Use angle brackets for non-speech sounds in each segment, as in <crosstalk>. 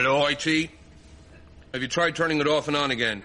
Hello, IT? Have you tried turning it off and on again?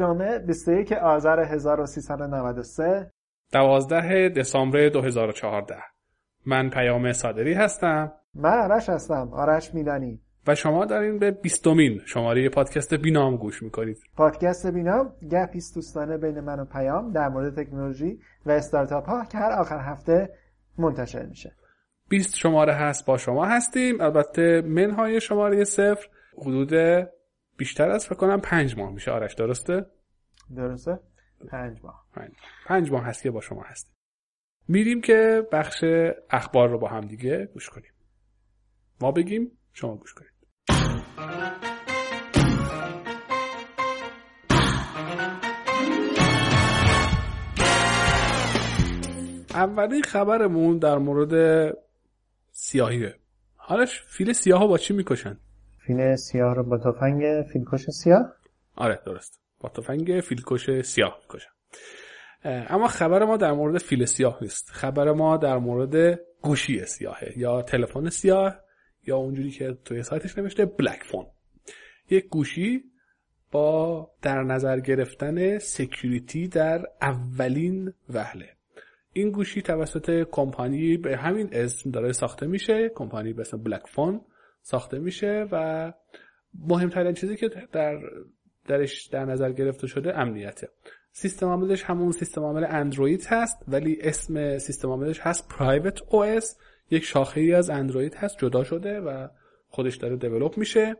جمعه 21 آذر 1393 12 دسامبر 2014 من پیام صادری هستم. من آرش هستم آرش میدانی و شما دارین به بیستمین شماره پادکست بینام گوش می‌کنید. پادکست بینام است دوستانه بین من و پیام در مورد تکنولوژی و استارتاپ ها که هر آخر هفته منتشر میشه. 20 شماره هست با شما هستیم. البته منهای شماره صفر حدود بیشتر از فکر کنم پنج ماه میشه. آرش درسته؟ درسته؟ پنج ماه. پنج, پنج ماه هست که با شما هستیم. میریم که بخش اخبار رو با هم دیگه گوش کنیم. ما بگیم شما گوش کنید. اولین خبرمون در مورد سیاهیه. حالش فیل سیاه ها با چی می‌کشن؟ فیل سیاه رو با تفنگ فیلکش سیاه؟ آره درست. با تفنگ فیلکش سیاه می‌کشن اما خبر ما در مورد فیل سیاه نیست. خبر ما در مورد گوشی سیاهه یا تلفن سیاه یا اونجوری که توی سایتش نوشته Blackphone. یک گوشی با در نظر گرفتن security در اولین وهله. این گوشی توسط کمپانی به همین اسم داره ساخته میشه کمپانی به اسم Blackphone. ساخته میشه و مهمترین چیزی که در درش در نظر گرفته شده امنیته. سیستم عاملش همون سیستم عامل اندروید هست ولی اسم سیستم عاملش هست PrivatOS یک شاخه ای از اندروید هست جدا شده و خودش داره develop میشه.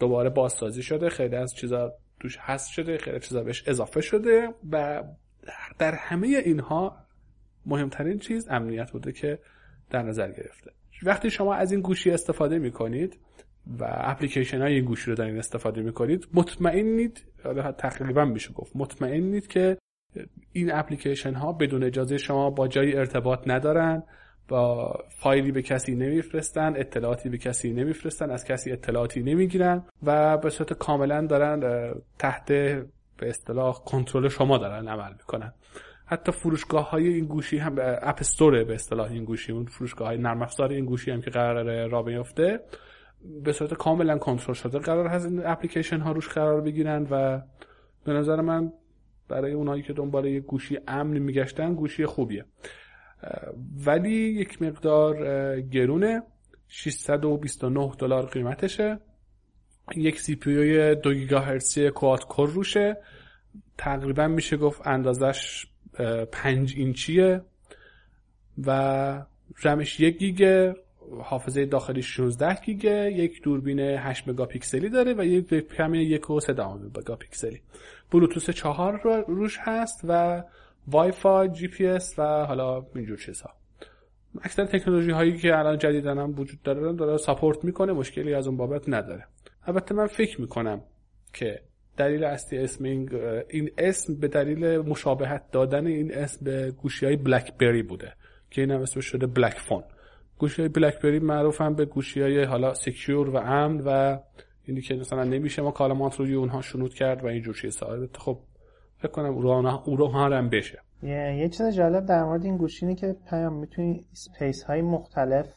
دوباره بازسازی شده خیلی از چیزا توش هست شده خیلی چیزا بهش اضافه شده و در همه اینها مهمترین چیز امنیت بوده که در نظر گرفته. وقتی شما از این گوشی استفاده می‌کنید و اپلیکیشن های این گوشی رو دارین استفاده می‌کنید مطمئنید تقریبا میشه گفت مطمئنید که این اپلیکیشن ها بدون اجازه شما با جایی ارتباط ندارن با فایلی به کسی نمیفرستن اطلاعاتی به کسی نمیفرستن از کسی اطلاعاتی نمی‌گیرن و به صورت کاملا دارن تحت به اصطلاح کنترل شما دارن عمل می‌کنن. حتی فروشگاه های این گوشی هم اپ استور به اصطلاح این گوشی اون فروشگاه های نرم افزار این گوشی هم که قرار را بیفته به صورت کاملا کنترل شده قرار هست این اپلیکیشن ها روش قرار بگیرن و به نظر من برای اونایی که دنبال یک گوشی امن میگشتن گوشی خوبیه. ولی یک مقدار گرونه. 629 دلار قیمتشه. یک CPU 2 گیگاهرتزی quad core روشه. تقریبا میشه گفت اندازش 5 اینچیه و رمش یک گیگه حافظه داخلی 16 گیگه یک دوربین 8 مگاپیکسلی داره و یک کمی یک و 3 مگاپیکسلی. بلوتوث 4 روش هست و وای فای جی پی اس و حالا اینجور چیزها. اکثر تکنولوژی هایی که الان جدیدن هم وجود داره داره support می‌کنه مشکلی از اون بابت نداره. البته من فکر می‌کنم که دلیل اصلی اسم این, این اسم به دلیل مشابهت دادن این اسم به گوشی های BlackBerry بوده که این هم اسمش شده Blackphone. گوشی های BlackBerry معروف هم به گوشی های حالا secure و امن و اینی که مثلا نمیشه مکالمات روی اونها شنود کرد و اینجور چیزها خب فکر کنم او رو هم بشه. یه, یه چیز جالب در مورد این گوشی اینه که پیام می‌تونی space های مختلف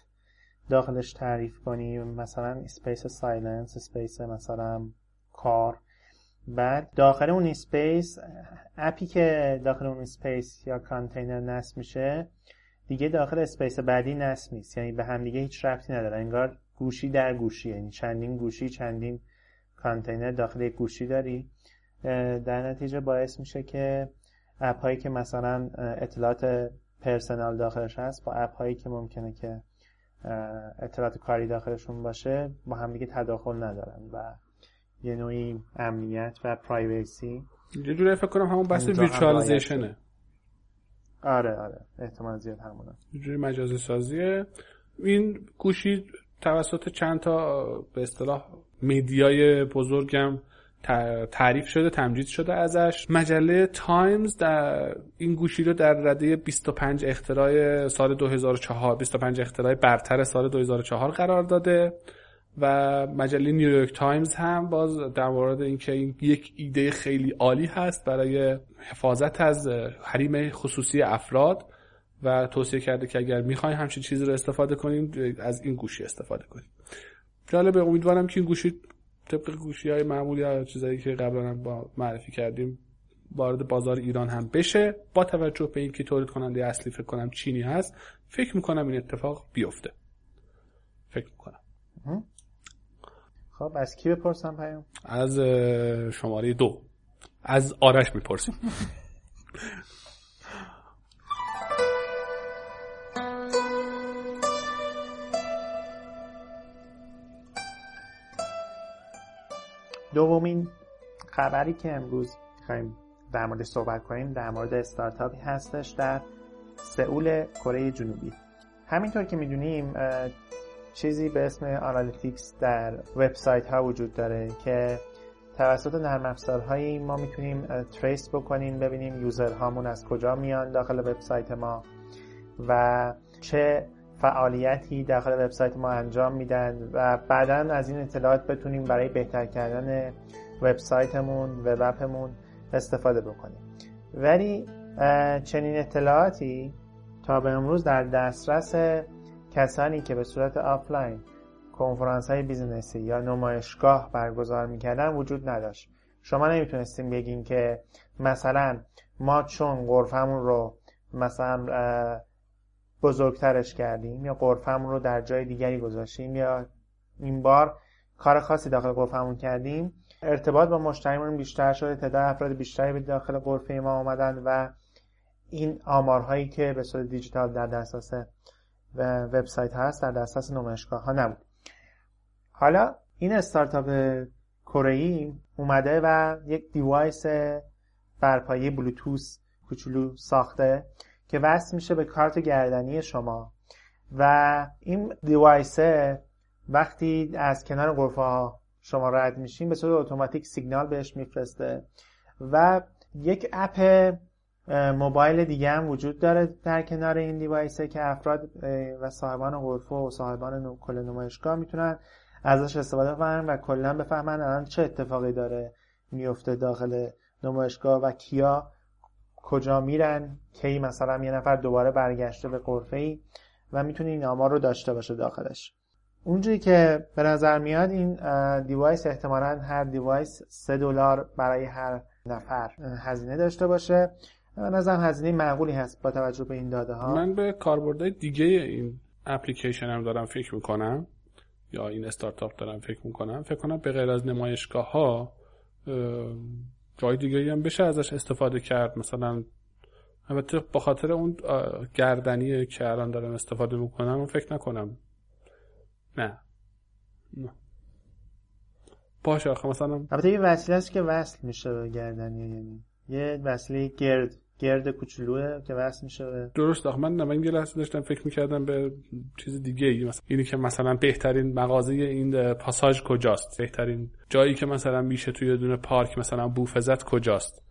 داخلش تعریف کنی. مثلا space silence space مثلا کار. بعد داخل اون space app ی که داخل اون space یا کانتینر نصب میشه دیگه داخل space بعدی نصب نیست. یعنی به هم دیگه هیچ ربطی نداره. انگار گوشی در گوشی یعنی چندین گوشی چندین کانتینر داخل یک گوشی داری. در نتیجه باعث میشه که app هایی که مثلا اطلاعات personal داخلش هست با app هایی که ممکنه که اطلاعات کاری داخلشون باشه با هم دیگه تداخل ندارن و یه نوعی امنیت و privacy یه جوری فکر کنم همون بحث virtualization ه آره آره. احتمال زیاد همونه. یه جوری مجازی سازیه. این گوشی توسط چند تا به اصطلاح media ی بزرگم تعریف شده تمجید شده ازش. مجله تایمز در این گوشی رو در رده 25 اختراع سال 2004 25 اختراع برتر سال 2004 قرار داده. و مجله نیویورک تایمز هم باز در مورد اینکه این یک ایده خیلی عالی هست برای حفاظت از حریم خصوصی افراد و توصیه کرده که اگر می‌خواین همچین چیزی رو استفاده کنیم از این گوشی استفاده کنیم جالبه امیدوارم که این گوشی طبق گوشی های معمولی یا چیزایی که قبلا با معرفی کردیم وارد بازار ایران هم بشه. با توجه به اینکه تولید کننده اصلی فکر کنم چینی هست فکر می‌کنم این اتفاق بیفته. فکر می‌کنم. خب از کی بپرسم پیام؟ از شماره دو. از آرش می‌پرسیم. <laughs> دومین خبری که امروز می‌خوایم در مورد صحبت کنیم در مورد استارتاپی هستش در سئول کره جنوبی. همینطور که می‌دونیم چیزی به اسم analytics در وبسایت ها وجود داره که توسط نرم افزارهایی ما می‌تونیم trace بکنیم ببینیم user هامون از کجا میان داخل وبسایت ما و چه فعالیتی داخل وبسایت ما انجام میدن و بعدا از این اطلاعات بتونیم برای بهتر کردن وبسایتمون و app مون استفاده بکنیم. ولی چنین اطلاعاتی تا به امروز در دسترس کسانی که به صورت آفلاین کنفرانس های business ی یا نمایشگاه برگزار می‌کردن وجود نداشت. شما نمی‌تونستیم بگیم که مثلا ما چون غرفمون رو مثلا بزرگترش کردیم یا غرفمون رو در جای دیگری گذاشتیم یا این بار کار خاصی داخل قرفمون کردیم ارتباط با مشتریمون بیشتر شده تعداد افراد بیشتری به داخل قرفه ما آمدن و این آمارهایی که به صورت دیجیتال در دسترس وبسایت هست در دسترس نمایشگاه ها نبود. حالا این استارتاپ کره اومده و یک دیوایس برپایی بلوتوس کوچولو ساخته که وصل میشه به کارت گردنی شما. و این دیوایس وقتی از کنار غرفه ها شما رد میشین به صورت اتوماتیک سیگنال بهش میفرسته و یک اپ موبایل دیگه هم وجود داره در کنار این دیوایسه که افراد و صاحبان غرفه و صاحبان کل نمایشگاه می‌تونن ازش استفاده کنن و کلا بفهمن الان چه اتفاقی داره میفته داخل نمایشگاه و کیا کجا میرن کی مثلا یه نفر دوباره برگشته به غرفه ای و می‌تونه این آمار رو داشته باشه داخلش. اونجوری که به نظر میاد این device احتمالا هر device سه دلار برای هر نفر هزینه داشته باشه. به نظرم هزینه معقولی هست با توجه به این داده ها من به کاربردهای دیگه این اپلیکیشن هم دارم فکر می‌کنم یا این استارتاپ دارم فکر می‌کنم. فکر کنم به غیر از نمایشگاه ها جای دیگه هم بشه ازش استفاده کرد. مثلا البته با خاطر اون گردنی که الان دارم استفاده می‌کنم فکر نکنم. نه. نه. باشه آخه مثلا البته یه وسیله است که وصل میشه به گردنی یعنی یه وسیله گرد. گرد کوچولوه که وصل میشه درست آخه من من یه لحظه داشتم فکر می‌کردم به چیز دیگه ای مثلا اینی که مثلا بهترین مغازه این پاساژ کجاست؟ بهترین جایی که مثلا میشه توی دونه پارک مثلا بوفزت کجاست؟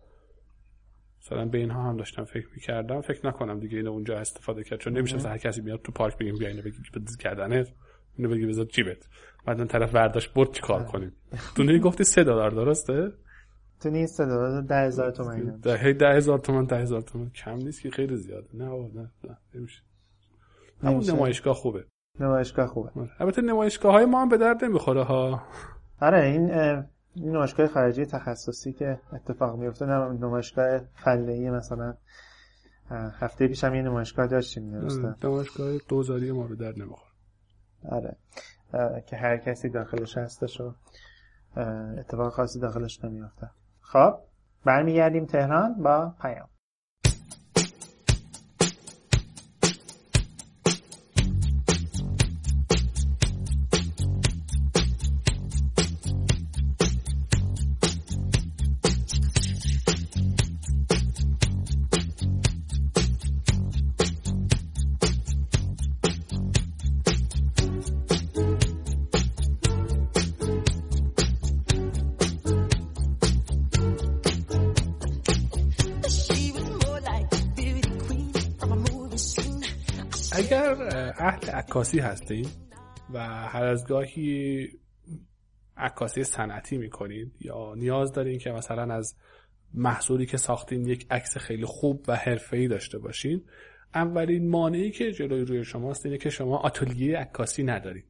مثلا به اینها هم داشتم فکر می‌کردم. فکر نکنم دیگه اینو اونجا استفاده کرد چون نمیشه مثلا هر کسی میاد تو پارک بگیم بیا اینو بگی کردنه اینو بگی بذار جیبت بعد اون طرف برداشت برد چیکار کنیم؟ تو گفتی 3 دلار درسته؟ تو نیست دلار ده هزار تومن ده ده هزار تومن ده هزار تومن کم نیست که خیلی زیاده نه نه نه نمیشه. همون نمایشگاه خوبه. نمایشگاه خوبه. البته نمایشگاه های ما هم به درد نمی‌خوره ها. آره این این نمایشگاه خارجی تخصصی که اتفاق میفته نه نمایشگاه فله مثلا. هفته پیش هم یه نمایشگاه داشتیم درسته. نمایشگاه دوزاری ما به درد نمی‌خوره. آره. که هر کسی داخلش هستش و اتفاق خاصی داخلش نمیافته. خب برمیگردیم تهران با پیام. عکاسی هستین و هر از گاهی عکاسی صنعتی می‌کنید یا نیاز دارین که مثلا از محصولی که ساختین یک عکس خیلی خوب و حرفه‌ای داشته باشین اولین مانعی که جلوی روی شماست اینه که شما آتلیه عکاسی ندارید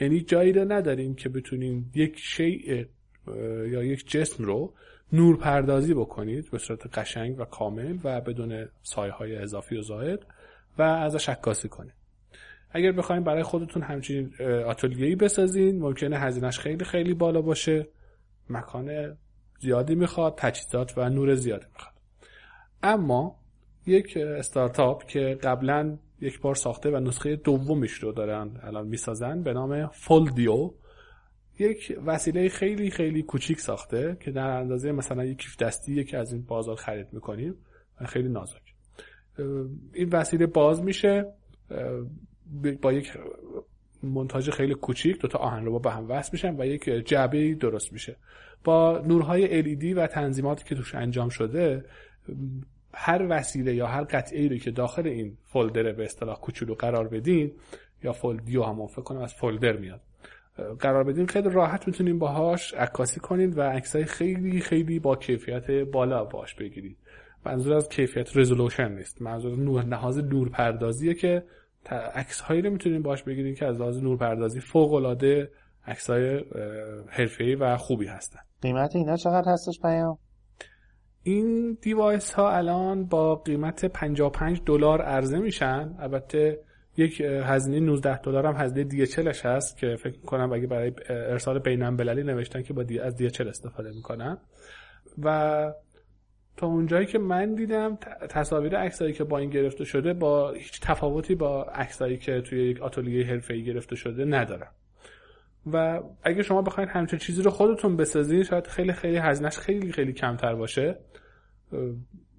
یعنی جایی رو نداریم که بتونین یک شیء یا یک جسم رو نور پردازی بکنید به صورت قشنگ و کامل و بدون سایه های اضافی و زائد و ازش عکاسی کنید. اگر بخوایم برای خودتون همچین آتلیه‌ای بسازین ممکنه هزینهش خیلی خیلی بالا باشه. مکان زیادی می‌خواد تجهیزات و نور زیادی می‌خواد. اما یک استارتاپ که قبلا یک بار ساخته و نسخه دومش رو دارن الان می‌سازن به نام فولدیو یک وسیله خیلی خیلی کوچیک ساخته که در اندازه مثلا یک کیف دستی که از این بازار خرید می‌کنیم و خیلی نازک. این وسیله باز میشه. با یک منتاج خیلی کوچیک دو تا آهن با هم وصل میشن و یک جعبه درست میشه. با نورهای LED و تنظیماتی که توش انجام شده هر وسیله یا هر قطعه رو که داخل این فولدر به اصطلاح کوچولو قرار بدین یا فولدیو هم فکر کنم از فولدر میاد قرار بدین خیلی راحت می‌تونین باهاش عکاسی کنین و عکسای خیلی خیلی با کیفیت بالا باش بگیرید. منظور از کیفیت رزولوشن نیست. منظور نور نهاز نور پردازیه که عکس هایی رو می‌تونین باش بگیرین که از لحاظ نور پردازی فوق العاده عکس های حرفه‌ای و خوبی هستن. قیمت اینا چقدر هستش پیام؟ این دیوایس ها الان با قیمت 55 دلار عرضه میشن. البته یک هزینه 19 دلار هم هزینه دی هست که فکر کنم اگه برای ارسال بین المللی نوشتن که با دی از دی استفاده می‌کنن. و تا اونجایی که من دیدم تصاویر عکسایی که با این گرفته شده با هیچ تفاوتی با عکسایی که توی یک آتلیه حرفه‌ای گرفته شده ندارن و اگه شما بخواید همچین چیزی رو خودتون بسازین شاید خیلی خیلی هزینهش خیلی خیلی کمتر باشه.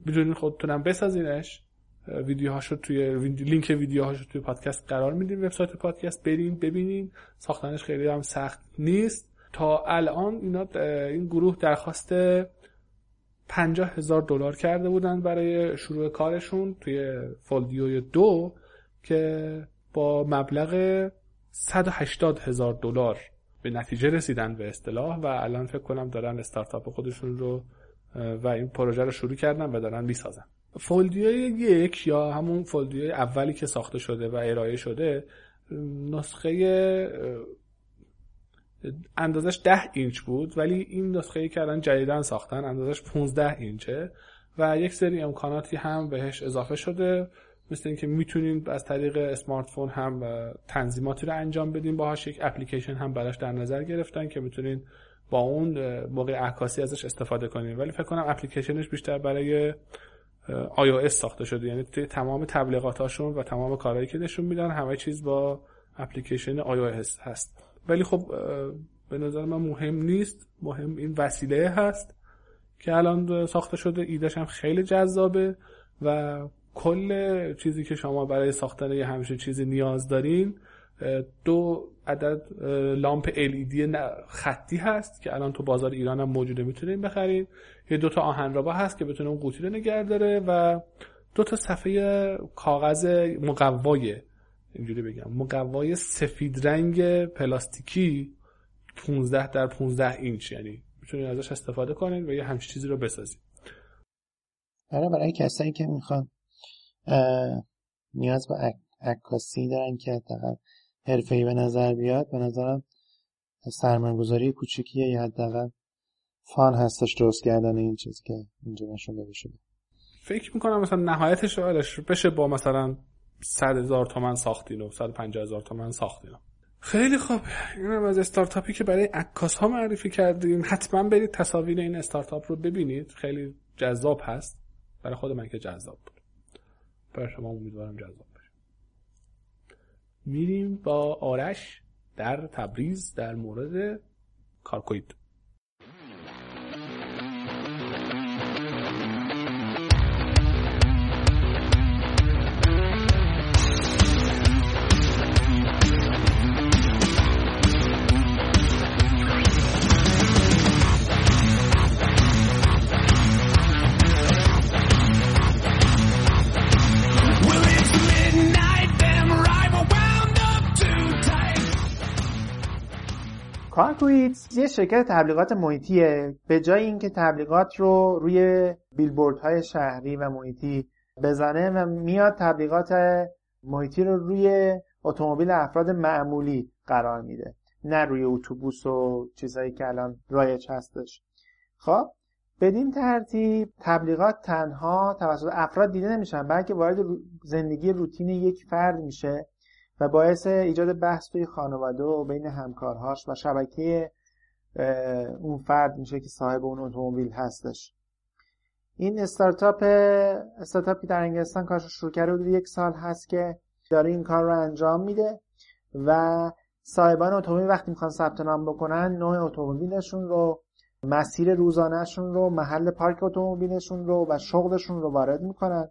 بدونین خودتونم بسازینش. ویدیوهاشو توی لینک ویدیوهاشو توی پادکست قرار میدیم وبسایت پادکست برین ببینین. ساختنش خیلی هم سخت نیست. تا الان اینا این گروه درخواست پنجاه هزار دلار کرده بودن برای شروع کارشون توی فولدیو دو که با مبلغ 180 هزار دلار به نتیجه رسیدن به اصطلاح و الان فکر کنم دارن استارتاپ خودشون رو و این پروژه رو شروع کردن و دارن می‌سازن فولدیو یک یا همون فولدیو اولی که ساخته شده و ارائه شده نسخه اندازش ده اینچ بود ولی این نسخه که الان جدیدن ساختن اندازش 15 اینچه و یک سری امکاناتی هم بهش اضافه شده. مثل اینکه می‌تونین از طریق اسمارت فون هم تنظیماتی رو انجام بدین. باهاش یک اپلیکیشن هم براش در نظر گرفتن که می‌تونین با اون موقع عکاسی ازش استفاده کنین. ولی فکر کنم اپلیکیشنش بیشتر برای iOS ساخته شده. یعنی توی تمام تبلیغاتاشون و تمام کارهایی که نشون میدن همه چیز با اپلیکیشن iOS هست. ولی خب به نظر من مهم نیست. مهم این وسیله هست که الان ساخته شده. ایدش هم خیلی جذابه و کل چیزی که شما برای ساختن یه همچین چیزی نیاز دارین دو عدد لامپ LED خطی هست که الان تو بازار ایران هم موجوده می‌تونین بخرین. یه دوتا آهن رابا هست که بتونه اون قوطی رو نگه داره و دو تا صفحه کاغذ مقوای اینجوری بگم. مقوای سفید رنگ پلاستیکی 15 در 15 اینچ. یعنی می‌تونید ازش استفاده کنید و یه همچین چیزی رو بسازید. برای برای کسایی که می‌خوان نیاز به عکاسی دارن که حداقل حرفه‌ای به نظر بیاد به نظرم سرمایه‌گذاری کوچیکیه یا حداقل فان هستش درست کردن این چیزی که اینجا نشون داده شده. فکر می‌کنم مثلا نهایتش بشه با مثلا 100 هزار تومن ساختین و 150 هزار تومن ساختین خیلی خوب. اینم از استارتاپی که برای عکاس ها معرفی کردیم حتما برید تصاویر این استارتاپ رو ببینید. خیلی جذاب هست. برای خود من که جذاب بود. برای شما امیدوارم جذاب باشه. میریم با آرش در تبریز در مورد کارکوید. کارکویت یه شرکت تبلیغات محیطیه. به جای اینکه تبلیغات رو روی بیلبوردهای شهری و محیطی بزنه و میاد تبلیغات محیطی رو روی اتومبیل افراد معمولی قرار میده. نه روی اتوبوس و چیزهایی که الان رایج هستش. خب بدین ترتیب تبلیغات تنها توسط افراد دیده نمیشن بلکه وارد زندگی روتین یک فرد میشه. و باعث ایجاد بحث توی خانواده و بین همکارهاش و شبکه اون فرد میشه که صاحب اون اتومبیل هستش. این استارتاپ استارتاپی در انگلستان کارش شروع کرده بود یک سال هست که داره این کار رو انجام میده و صاحبان اتومبیل وقتی می‌خوان ثبت نام بکنن نوع اتومبیلشون رو مسیر روزانهشون رو محل پارک اتومبیلشون رو و شغلشون رو وارد می‌کنن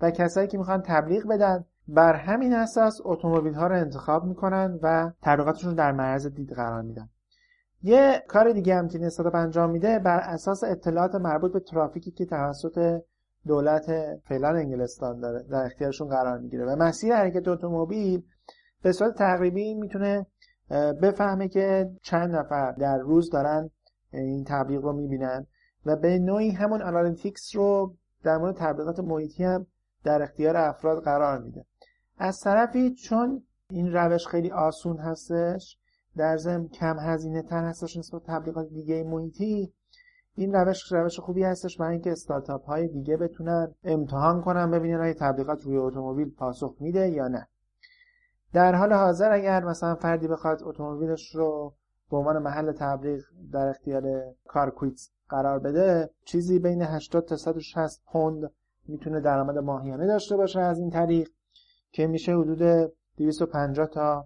و کسایی که می‌خوان تبلیغ بدن بر همین اساس اتومبیل ها رو انتخاب می‌کنن و تبلیغاتشون در معرض دید قرار میدن. یه کار دیگه هم که استارتاپ انجام میده بر اساس اطلاعات مربوط به ترافیکی که توسط دولت فعلا انگلستان داره در اختیارشون قرار می‌گیره. و مسیر حرکت اتومبیل به صورت تقریبی می‌تونه بفهمه که چند نفر در روز دارن این تبلیغ رو می‌بینن و به نوعی همون analytics رو در مورد تبلیغات محیطی هم در اختیار افراد قرار میده. از طرفی چون این روش خیلی آسون هستش در ضمن کم هزینه تر هستش نسبت تبلیغات دیگه محیطی این روش روش خوبی هستش برای اینکه استارتاپ های دیگه بتونن امتحان کنن ببینن آیا تبلیغات روی اتومبیل پاسخ میده یا نه. در حال حاضر اگر مثلا فردی بخواد اتومبیلش رو به عنوان محل تبلیغ در اختیار کارکویت قرار بده چیزی بین 80 تا 160 پوند می‌تونه درآمد ماهیانه داشته باشه از این طریق. که میشه حدود 250 تا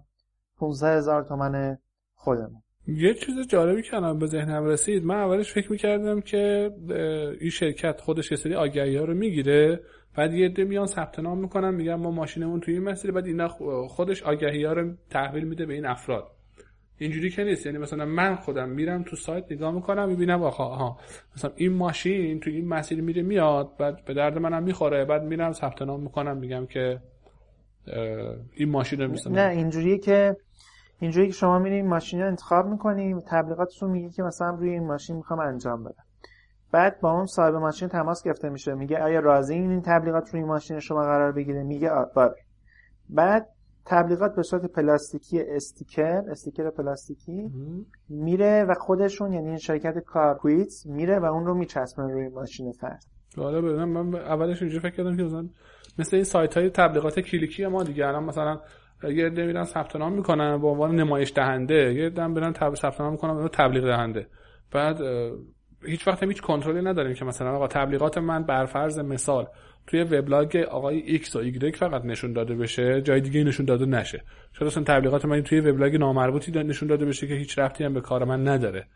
15 هزار تومن خودمون. یه چیز جالبی که الان به ذهنم رسید من اولش فکر می‌کردم که این شرکت خودش یه سری آگهی ها رو می‌گیره بعد یه عده میان ثبت نام می‌کنن میگن ما ماشینمون توی این مسیر بعد اینا خودش آگهی ها رو تحویل میده به این افراد. اینجوری که نیست. یعنی مثلا من خودم میرم تو سایت نگاه می‌کنم می‌بینم آخه ها مثلا این ماشین تو این مسیر میره میاد بعد به درد منم می‌خوره بعد میرم ثبت نام می‌کنم میگم که این ماشین رو نه اینجوریه که اینجوری که شما میرین ماشین رو انتخاب می‌کنیم تبلیغاتتون میگه که مثلا روی این ماشین می‌خوام انجام بدم. بعد با اون صاحب ماشین تماس گرفته میشه میگه آیا راضی این تبلیغات روی این ماشین شما قرار بگیره؟ میگه آره بعد تبلیغات به صورت پلاستیکی استیکر استیکر پلاستیکی میره و خودشون یعنی این شرکت کارکویت میره و اون رو میچسبن روی ماشین فرد. حالا من اولش اینجوری فکر کردم که مثلا مثل این سایت های تبلیغات کلیکی ما دیگه. الان مثلا یه عده میرن ثبت نام می‌کنن به عنوان نمایش دهنده یه عده برن ثبت نام می‌کنن به تبلیغ دهنده. بعد هیچ وقت هم هیچ کنترلی نداریم که مثلا آقا تبلیغات من بر فرض مثال توی وبلاگ آقای ایکس و ایگرگ فقط نشون داده بشه جای دیگه نشون داده نشه. شاید اصلا تبلیغات من توی وبلاگ نامربوطی نشون داده بشه که هیچ ربطی هم به کار من نداره؟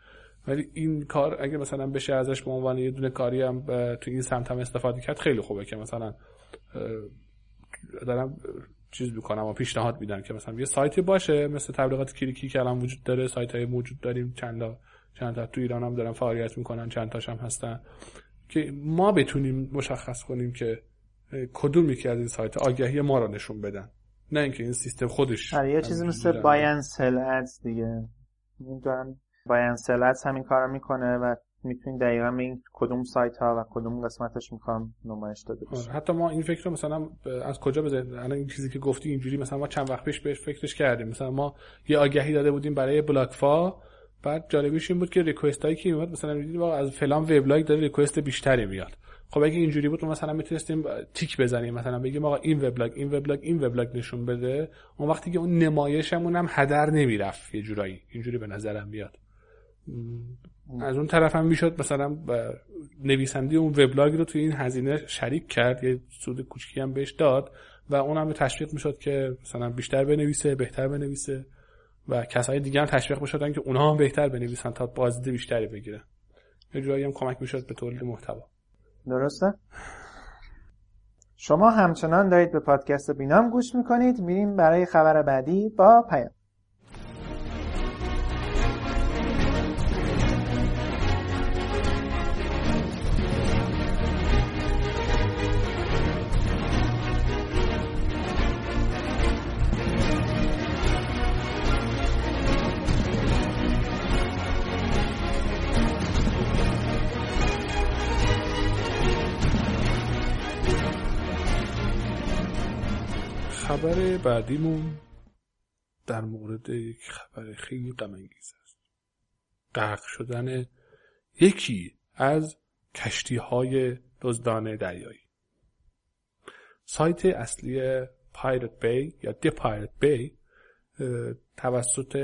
ولی این کار اگه مثلا بشه ازش به عنوان یه دونه کاری هم تو این سمت هم استفاده کرد خیلی خوبه که مثلا دارم چیز می‌کنم و پیشنهاد میدم که مثلا یه سایتی باشه مثل تبلیغات کلیکی که الان وجود داره سایت های موجود داریم چند چند تا تو ایران هم دارن فعالیت می‌کنن چند تاش هم هستن. که ما بتونیم مشخص کنیم که کدوم یکی از این سایت آگهی ما رو نشون بدن. نه اینکه این سیستم خودش آره یه چیزی مثل باین سل ادز دیگه. می‌دونم باین سل ادز همین کارو می‌کنه و می‌تونید دقیقا این کدوم سایت ها و کدوم قسمتش می‌خوام نمایش داده بشه. حتی ما این فکر رو مثلا از کجا بزنیم الان این چیزی که گفتی اینجوری مثلا ما چند وقت پیش بهش فکرش کردیم. مثلا ما یه آگهی داده بودیم برای بلاکفا بعد جالبیش این بود که ریکوست هایی که میاد مثلا می‌دید از فلان وبلاگ داره ریکوست بیشتری میاد. خب اگه اینجوری بود مثلا می‌تونستیم تیک بزنیم. مثلا بگیم آقا این وبلاگ این وبلاگ این وبلاگ نشون بده. اون وقتی که اون نمایشمون هم هدر نمی‌رفت یه جورایی. اینجوری به نظرم بیاد. از اون طرف هم می‌شد مثلا نویسنده اون وبلاگ رو توی این هزینه شریک کرد یه سود کوچکی هم بهش داد و اون هم تشویق می‌شد که مثلا بیشتر بنویسه بهتر بنویسه و کسای دیگه هم تشویق می‌شدن که اونها هم بهتر بنویسن تا بازدید بیشتری بگیرن. یه جورایی هم کمک می‌شد به تولید محتوا. درسته؟ شما همچنان دارید به پادکست بینام گوش می‌کنید. میریم برای خبر بعدی با پیام. بعدیمون در مورد یک خبر خیلی غم است. غرق شدن یکی از کشتی های دزدان دریایی. سایت اصلی پایرت بی یا دی پایرت بی توسط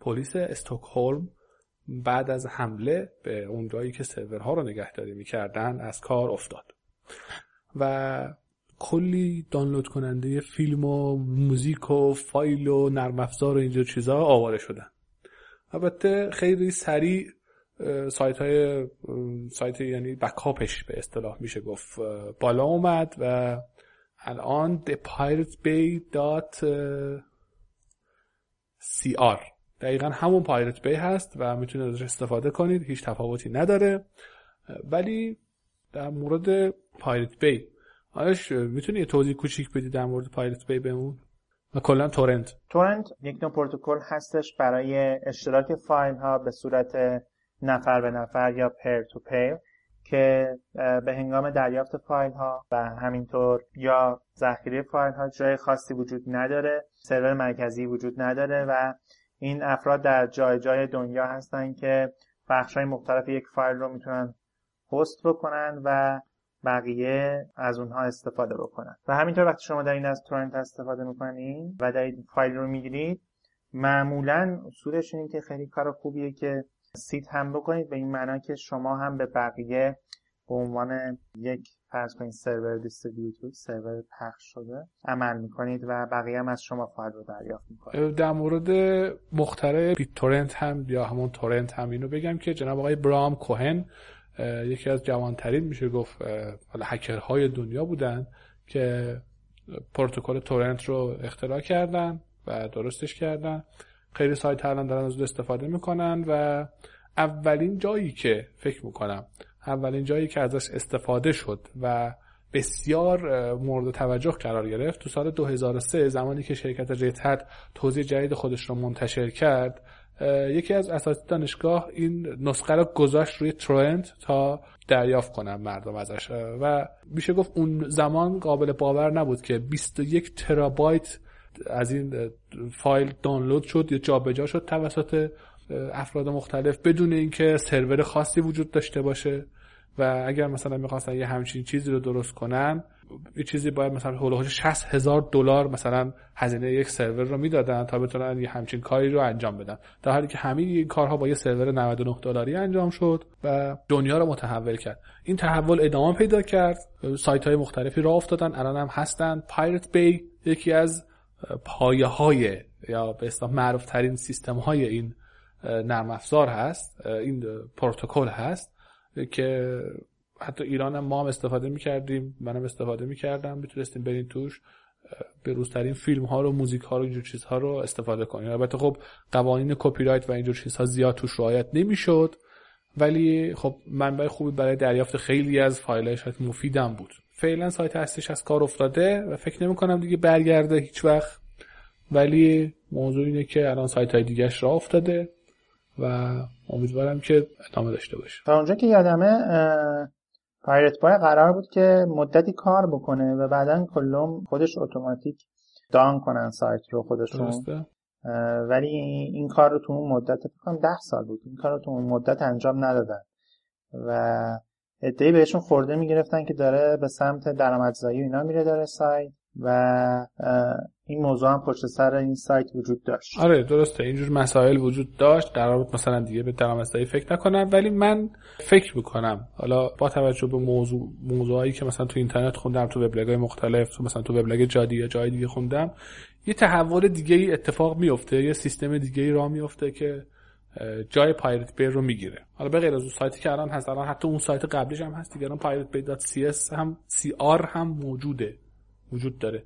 پلیس استکهلم بعد از حمله به اونجایی که سرورها رو نگهداری می‌کردن از کار افتاد. و کلی دانلود کننده فیلم و موزیک و فایل و نرم افزار و اینجور چیزها آواره شدن. البته خیلی سریع سایت های سایت یعنی بکاپش به اصطلاح میشه گفت بالا اومد و الان thepiratebay.cr دقیقا همون پایرت بی هست و می‌تونید ازش استفاده کنید هیچ تفاوتی نداره. ولی در مورد Pirate Bay آرش می‌تونی یه توضیح کوچیک بدی در مورد Pirate Bay بهمون و کلا torrent. torrent یک نوع پروتکل هستش برای اشتراک فایل ها به صورت نفر به نفر یا peer to peer که به هنگام دریافت فایل ها و همینطور یا ذخیره فایل ها جای خاصی وجود نداره سرور مرکزی وجود نداره و این افراد در جای جای دنیا هستن که بخش های مختلف یک فایل رو می‌تونن host بکنن و بقیه از اونها استفاده بکنن. و همینطور وقتی شما در این از torrent استفاده می‌کنید و این فایل رو می‌گیرید معمولا اصولش اینه که خیلی کار خوبیه که seed هم بکنید به این معنا که شما هم به بقیه به عنوان یک فرض کنید سرور distributor سرور پخش شده عمل می‌کنید و بقیه هم از شما فایل رو دریافت می‌کنید در مورد مخترع بیت تورنت هم یا همون تورنت هم اینو بگم که جناب آقای برام کوهن یکی از جوانترین میشه گفت حالا هکرهای دنیا بودن که پروتکل تورنت رو اختراع کردن و درستش کردن. خیلی سایت الان دارن از استفاده می‌کنن و اولین جایی که فکر می‌کنم اولین جایی که ازش استفاده شد و بسیار مورد توجه قرار گرفت تو سال 2003 زمانی که شرکت ریتد توضیح جدید خودش رو منتشر کرد یکی از اساتید دانشگاه این نسخه رو گذاشت روی ترند تا دریافت کنن مردم ازش. و میشه گفت اون زمان قابل باور نبود که 21 ترابایت از این فایل دانلود شد یا جابجا شد توسط افراد مختلف بدون اینکه سرور خاصی وجود داشته باشه. و اگر مثلا می‌خواستن یه همچین چیزی رو درست کنن یه چیزی باید مثلا هولوش 60 هزار دلار مثلا هزینه یک سرور رو می‌دادن تا بتونن یه همچین کاری رو انجام بدن. در حالی که همین این کارها با یه سرور 99 دلاری انجام شد و دنیا رو متحول کرد. این تحول ادامه پیدا کرد. سایت های مختلفی راه افتادن. الان هم هستن. پایرت بی یکی از پایه های یا به اصطلاح معروف ترین سیستم های این نرم افزار هست. این پروتکل هست که حتی ایران هم ما هم استفاده می‌کردیم منم استفاده می‌کردم می‌تونستیم برین توش به روزترین فیلم ها رو موزیک ها رو اینجور چیزها رو استفاده کنیم. البته خب قوانین کپی رایت و اینجور چیزها زیاد توش رعایت نمی‌شد. ولی خب منبع خوبی برای دریافت خیلی از فایل شاید مفیدم بود. فعلا سایت هستش از کار افتاده و فکر نمی کنم دیگه برگرده هیچ وقت. ولی موضوع اینه که الان سایت های دیگهش راه افتاده و امیدوارم که ادامه داشته باشه. تا اونجا که یادمه پایرت بای قرار بود که مدتی کار بکنه و بعدا کلوم خودش اتوماتیک دان کنن سایت رو خودشون. ولی این کار رو تو اون مدت فکر ده سال بود. این کار رو تو اون مدت انجام ندادن. و ادعی بهشون خورده می‌گرفتن که داره به سمت درآمدزایی اینا میره داره سایت. و این موضوع هم پشت سر این سایت وجود داشت. آره درسته. اینجور مسائل وجود داشت. قرار بود مثلا دیگه به درآمدزایی فکر نکنم. ولی من فکر می‌کنم. حالا با توجه به موضوع موضوعایی که مثلا تو اینترنت خوندم تو وبلاگ‌های مختلف تو مثلا تو وبلاگ جادی یا جای دیگه خوندم یه تحول دیگه ای اتفاق میفته یه سیستم دیگه ای راه میفته که جای پایرت بی رو می‌گیره. حالا به غیر از اون سایتی که الان هست الان حتی اون سایت قبلیش هم هست دیگه. الان bay.cs هم CR هم موجوده. وجود داره.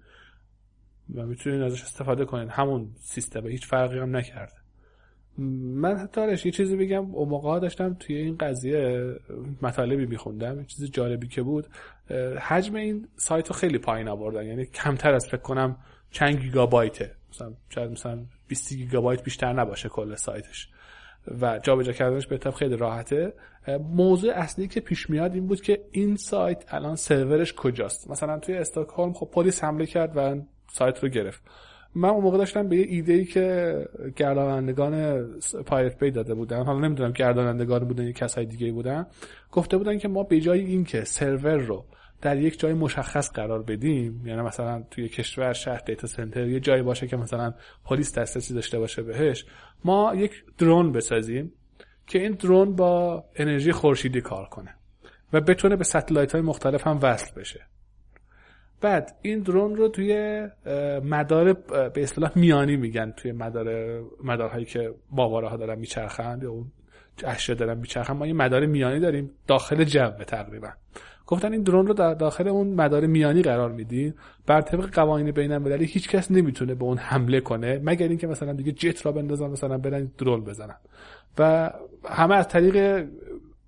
و می‌تونید ازش استفاده کنید همون سیستم هیچ فرقی هم نکرده. من حتی یه چیزی بگم. اون موقع داشتم توی این قضیه مطالبی میخوندم. یه چیز جالبی که بود حجم این سایت رو خیلی پایین آوردن. یعنی کمتر از فکر کنم چند گیگابایته. مثلا شاید مثلا 20 گیگابایت بیشتر نباشه کل سایتش. و جابجا کردنش به خیلی راحته. موضوع اصلی که پیش میاد این بود که این سایت الان سرورش کجاست؟ مثلا توی استکهلم خب پلیس حمله کرد و سایت رو گرفت. من اون موقع داشتم به یه ایده ای که گردانندگان Pirate Bay داده بودن حالا نمی‌دونم گردانندگان بودن یا کسای دیگه بودن گفته بودن که ما به جای اینکه سرور رو در یک جای مشخص قرار بدیم یعنی مثلا توی کشور شهر data center یه جایی باشه که مثلا پلیس دسترسی داشته باشه بهش ما یک drone بسازیم که این drone با انرژی خورشیدی کار کنه و بتونه به satellite های مختلف هم وصل بشه. بعد این درون رو توی مدار به اصطلاح میانی میگن توی مدار مدارهایی که ماواره ها دارن میچرخن یا اون اشیا دارن میچرخن. ما یه مدار میانی داریم داخل جو تقریبا. گفتن این درون رو در داخل اون مدار میانی قرار میدین. بر طبق قوانین بین المللی هیچ کس نمی‌تونه به اون حمله کنه مگر اینکه مثلا دیگه جت را بندازن مثلا برن درون بزنن. و همه از طریق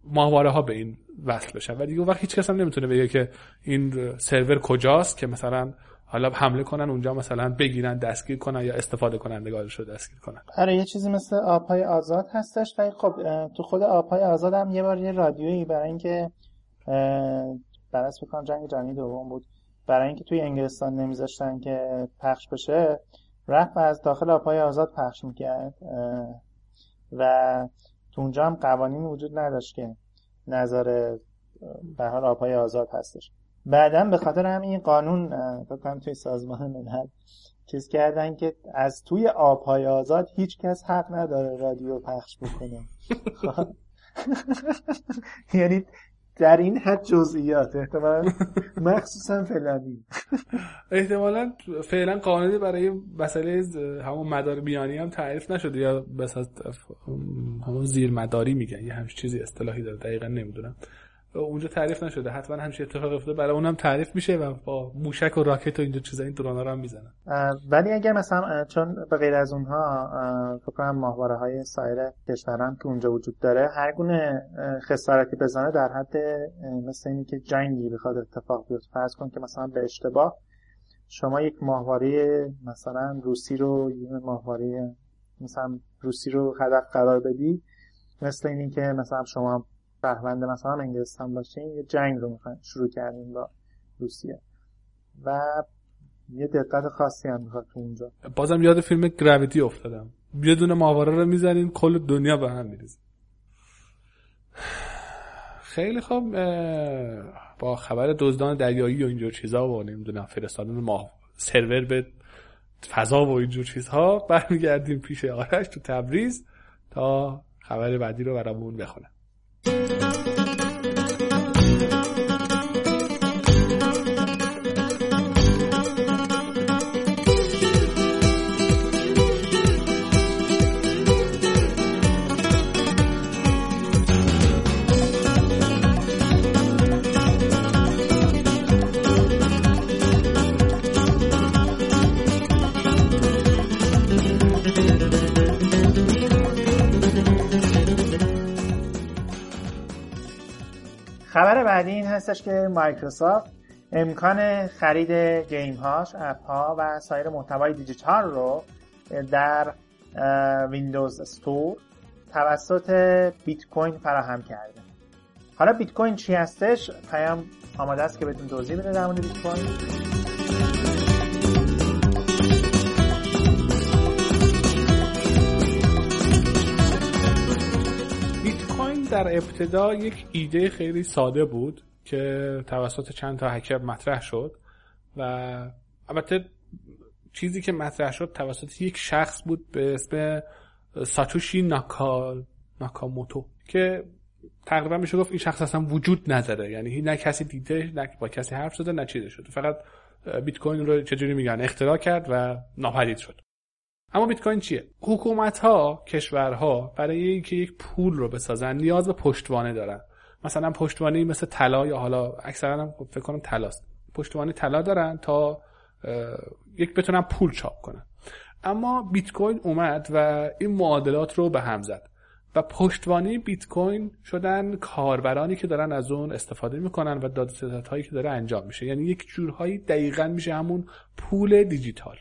ماهواره ها به این وصل بشن. و دیگه وقت هیچ کس هم نمی‌تونه بگه که این سرور کجاست که مثلا حالا حمله کنن اونجا مثلا بگیرن دستگیر کنن یا استفاده کنندگارش رو دستگیر کنن. آره یه چیزی مثل آبهای آزاد هستش. ولی خب تو خود آبهای آزاد هم یه بار یه رادیویی برای اینکه برای بکنم جنگ جهانی دوم بود. برای اینکه توی انگلستان نمیذاشتن که پخش بشه رفت از داخل آبهای آزاد پخش می‌کرد. و تو اونجا هم قوانین وجود نداشت که نظر به حال آبهای آزاد هستش. بعدا به خاطر همین این قانون فکر توی سازمان ملل چیز کردن که از توی آبهای آزاد هیچ کس حق نداره رادیو پخش بکنه. <laughs> <laughs> یعنی در این حد جزئیات احتمالا. <laughs> مخصوصا فلانی احتمالا فعلا قانونی برای مسئله همون مدار میانی هم تعریف نشده یا بس همون زیر مداری میگن. یه همچین چیزی اصطلاحی داره. دقیقا نمی‌دونم. اونجا تعریف نشده. حتما همچین اتفاق افتاده. برای اونم تعریف میشه و با موشک و راکت و اینجا چیزا این درونا رو هم می‌زنن. ولی اگر مثلا چون به غیر از اونها فکر کنم ماهواره های سایر کشوران که اونجا وجود داره هر گونه خسارتی بزنه در حد مثل اینی که جنگی بخواد اتفاق بیفته. فرض کن که مثلا به اشتباه شما یک ماهواره مثلا روسی رو یه ماهواره مثلا روسی رو هدف قرار بدی مثل اینی که مثلا شما شهروند مثلا انگلستان باشین یه جنگ رو می‌خواین شروع کردیم با روسیه. و یه دقت خاصی هم می‌خواد تو اونجا. بازم یاد فیلم گراویتی افتادم. یه دونه ماهواره رو می‌زنین کل دنیا به هم میریزه. خیلی خوب با خبر دزدان دریایی و اینجور چیزها و نمی‌دونم فرستادن ماه سرور به فضا و اینجور چیزها برمیگردیم پیش آرش تو تبریز تا خبر بعدی رو برامون بخونه خبر بعدی هستش که مایکروسافت امکان خرید game هاش، app ها و سایر محتوای دیجیتال رو در Windows Store توسط بیت کوین فراهم کرده. حالا بیت کوین چی هستش؟ پیام آماده است که بهتون توضیح بده در مورد بیت کوین. در ابتدا یک ایده خیلی ساده بود که توسط چند تا هکر مطرح شد و البته چیزی که مطرح شد توسط یک شخص بود به اسم ساتوشی ناکا ناکاموتو که تقریبا میشه گفت این شخص اصلا وجود نداره. یعنی نه کسی دیده نه با کسی حرف زده نه چیزی شده. فقط بیت کوین رو چجوری میگن اختراع کرد و ناپدید شد. اما بیت کوین چیه؟ حکومت ها کشورها برای اینکه یک پول رو بسازن نیاز به پشتوانه دارن. مثلا پشتوانه مثل طلا یا حالا اکثرا هم فکر کنم طلاست. پشتوانه طلا دارن تا یک بتونن پول چاپ کنن. اما بیت کوین اومد و این معادلات رو به هم زد و پشتوانه بیت کوین شدن کاربرانی که دارن از اون استفاده می‌کنن و داده هایی که داره انجام میشه. یعنی یک جورهایی دقیقا میشه همون پول دیجیتال.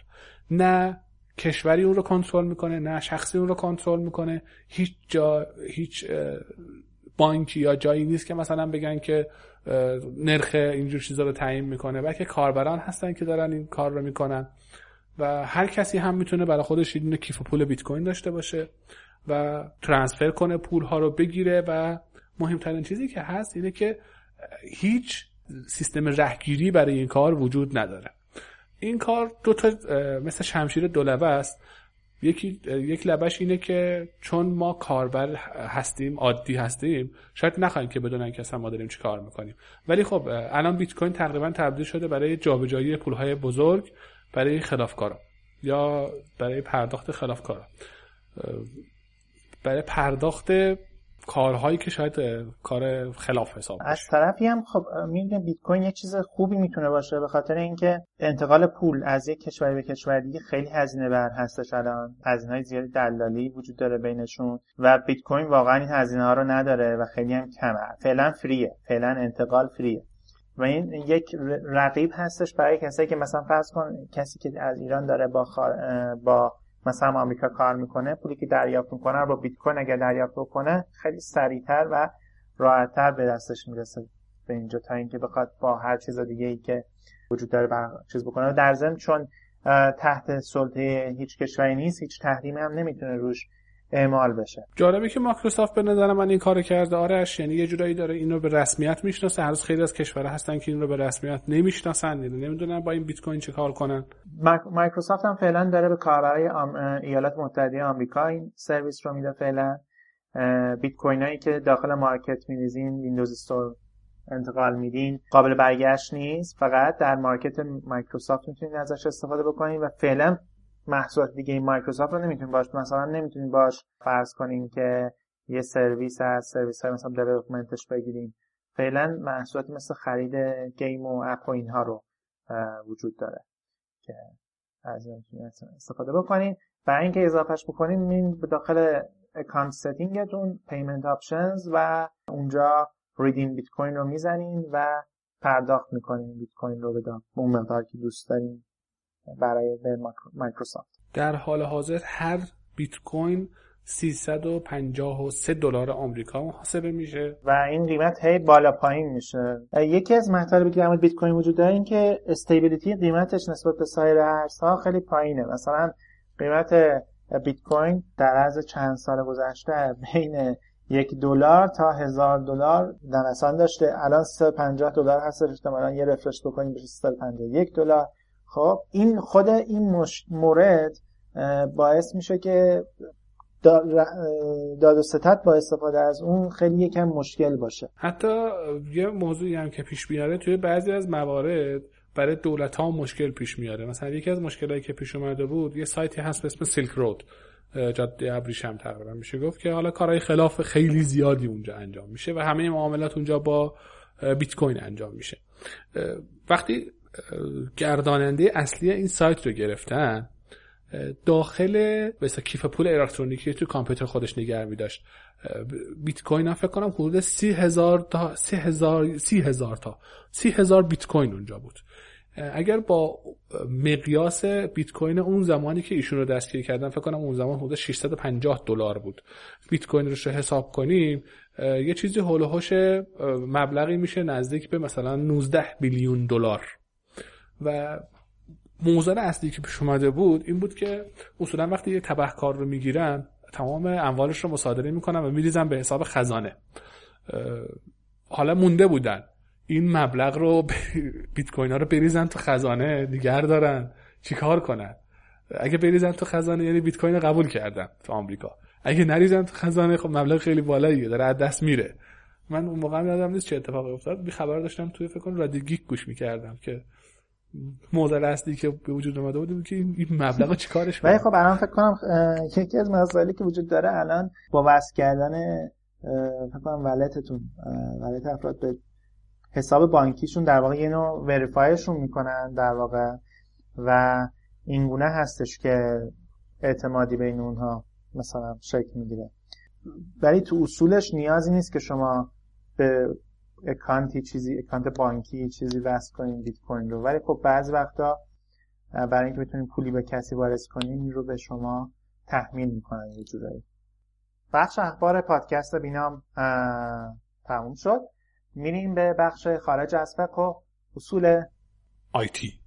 نه کشوری اون رو کنترل می‌کنه نه شخصی اون رو کنترل می‌کنه. هیچ جا هیچ بانکی یا جایی نیست که مثلا بگن که نرخ اینجور چیزا رو تعیین می‌کنه. بلکه کاربران هستن که دارن این کار رو می‌کنن. و هر کسی هم می‌تونه برای خودش یه کیف پول بیت کوین داشته باشه و ترانسفر کنه پول ها رو بگیره. و مهمترین چیزی که هست اینه که هیچ سیستم رهگیری برای این کار وجود نداره. این کار دو تا مثل شمشیر دو لبه است. یکی یک لبش اینه که چون ما کاربر هستیم عادی هستیم شاید نخواهیم که بدونن که اصلا ما داریم چی کار می‌کنیم. ولی خب الان بیت کوین تقریبا تبدیل شده برای جابجایی پولهای بزرگ برای خلافکارا یا برای پرداخت خلافکارا. برای پرداخت کارهایی که شاید کار خلاف حساب از طرفی هم خب می‌دونه بیت کوین یه چیز خوبی می‌تونه باشه به خاطر اینکه انتقال پول از یک کشوری به کشور دیگه خیلی هزینه بر هستش الان. هزینه های زیادی دلالی وجود داره بینشون و بیت کوین واقعا این هزینه ها رو نداره و خیلی هم کمه. فعلا فریه. فعلا انتقال فریه. و این یک رقیب هستش برای کسایی که مثلا فرض کن کسی که از ایران داره با با مثلا آمریکا کار می‌کنه پولی که دریافت می‌کنه رو با بیت کوین اگر دریافت بکنه خیلی سریعتر و راحتتر به دستش می‌رسه. به اینجا تا اینکه بخواد با هر چیز دیگه ای که وجود داره بر... چیز بکنه. در ضمن چون تحت سلطه هیچ کشوری نیست هیچ تحریمی هم نمی‌تونه روش اعمال بشه. جالبه که مایکروسافت به نظر من این کار کرده. آرش یعنی یه جورایی داره اینو به رسمیت می‌شناسه. هر خیلی از کشورها هستن که این رو به رسمیت نمی‌شناسن. یعنی نمی‌دونن با این بیت کوین چه کار کنن. مایکروسافت هم فعلا داره به کاربرای ایالات متحده آمریکا این سرویس رو میده فعلا. بیت کوین هایی که داخل market میریزین Windows Store انتقال میدین. قابل برگشت نیست. فقط در market مایکروسافت می‌تونید ازش استفاده بکنید و فعلا محصولات دیگه این مایکروسافت رو نمی‌تونیم باش. مثلا نمی‌تونیم باش فرض کنیم که یه سرویس از سرویس های مثلا development ش بگیریم. فعلا محصولاتی مثل خرید game و app و اینها رو وجود داره که از این استفاده بکنیم برای اینکه اضافهش بکنیم این به داخل account setting تون payment options و اونجا redeem Bitcoin رو می‌زنین و پرداخت می‌کنین. بیت کوین رو به اون مقدار که دوست دارین. برای مایکروسافت. در حال حاضر هر بیت کوین 353 دلار آمریکا محاسبه میشه. و این قیمت هی بالا پایین میشه. یکی از مطالبی که در بیت کوین وجود داره این که استیبیلیتی قیمتش نسبت به سایر ارزها خیلی پایینه. مثلا قیمت بیت کوین در عرض چند سال گذشته بین یک دلار تا هزار دلار نوسان داشته. الان 350 دلار هست احتمالاً یه رفرش بکنیم بشه 351 دلار. خب این خود این مورد باعث میشه که داد و ستت با استفاده از اون خیلی یکم مشکل باشه. حتی یه موضوعی هم که پیش میاره توی بعضی از موارد برای دولت ها مشکل پیش میاره. مثلا یکی از مشکلایی که پیش اومده بود یه سایتی هست به اسم سیلک رود جاده ابریشم تقریبا میشه گفت که حالا کارهای خلاف خیلی زیادی اونجا انجام میشه و همه معاملات اونجا با بیت کوین انجام میشه. وقتی گرداننده اصلی این سایت رو گرفتن داخل مثلا کیف پول الکترونیکی تو کامپیوتر خودش نگه می داشت. بیت کوین فکر کنم حدود سی هزار تا سی هزار, سی هزار تا سی هزار بیت کوین اونجا بود. اگر با مقیاس بیت کوین اون زمانی که ایشون رو دستگیر کردن فکر کنم اون زمان حدود 650 دلار بود. بیت کوین رو حساب کنیم یه چیزی هول مبلغی میشه نزدیک به مثلا 19 بیلیون دلار. و موزل اصلی که پیش اومده بود این بود که اصولا وقتی یه تبهکار رو می‌گیرن تمام اموالش رو مصادره می‌کنن و میریزن به حساب خزانه. حالا مونده بودن. این مبلغ رو بیت کوین ها رو بریزن تو خزانه نگر دارن. چیکار کنن؟ اگه بریزن تو خزانه یعنی بیت کوین قبول کردن تو آمریکا. اگه نریزن تو خزانه خب مبلغ خیلی بالاییه داره از دست میره. من اون موقع یادم نیست چه اتفاقی افتاد. بی خبر داشتم توی فکر کنم رادیو گوش می‌کردم که موزل اصلی که به وجود اومده بود که این مبلغ چیکارش ولی خب الان فکر کنم یکی از مسائلی که وجود داره الان با وصل کردن فکر کنم ولتتون ولت افراد به حساب بانکیشون در واقع یه نوع وریفایشون می‌کنن در واقع و اینگونه هستش که اعتمادی بین اونها مثلا شکل می‌گیره. ولی تو اصولش نیازی نیست که شما به اکانتی چیزی اکانت بانکی چیزی وصل کنین بیت کوین رو. ولی خب بعضی وقتا برای اینکه بتونین پولی به کسی وارد این رو به شما تحمیل می‌کنن یه جورایی. بخش اخبار پادکست بینام تموم شد. میریم به بخش خارج از فقه و اصول آیتی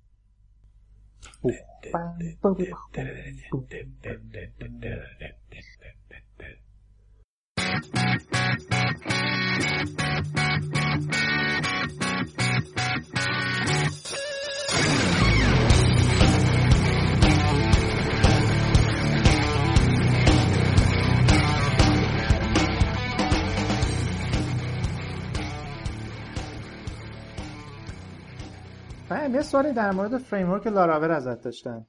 من یه سوالی در مورد فریمورک لاراول ازت داشتم.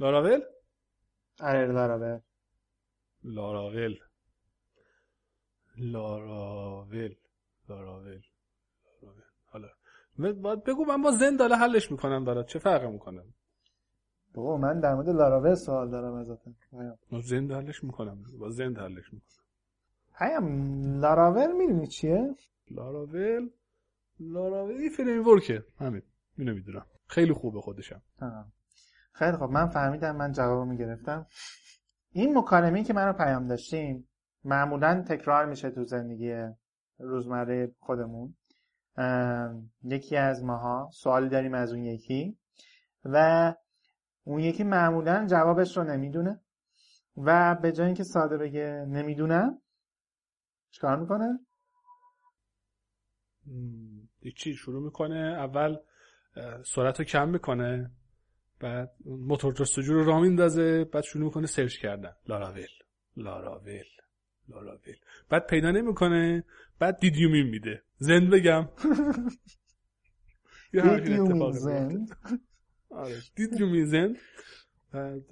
لاراول آره لاراول لاراول لاراول لاراول حالا. باید بگو من با زند حالا حلش می‌کنم برات. چه فرق می‌کنم بابا من در مورد لاراول سوال دارم ازت با زند حلش می‌کنم. با زند حلش می‌کنم. پیام لاراول می‌دونی چیه؟ لاراول لاراول این فریم ورکه همین. اینو می‌دونم. خیلی خوبه خودشم. آه. خیلی خب من فهمیدم من جوابمو گرفتم این مکالمه‌ای که منو پیام داشتیم معمولا تکرار میشه تو زندگی روزمره خودمون. یکی از ماها سوالی داریم از اون یکی و اون یکی معمولا جوابش رو نمی‌دونه و به جای اینکه ساده بگه نمی‌دونم چیکار می‌کنه؟ چی شروع می‌کنه؟ اول سرعت رو کم می‌کنه بعد موتور جستجو رو راه میندازه بعد شروع می‌کنه سرچ کردن. لاراول لاراول لاراول. بعد پیدا نمی‌کنه بعد دیدیومین میده. زند بگم. <laughs> دیدیومین زند؟ آره. دیدیومین زند. بعد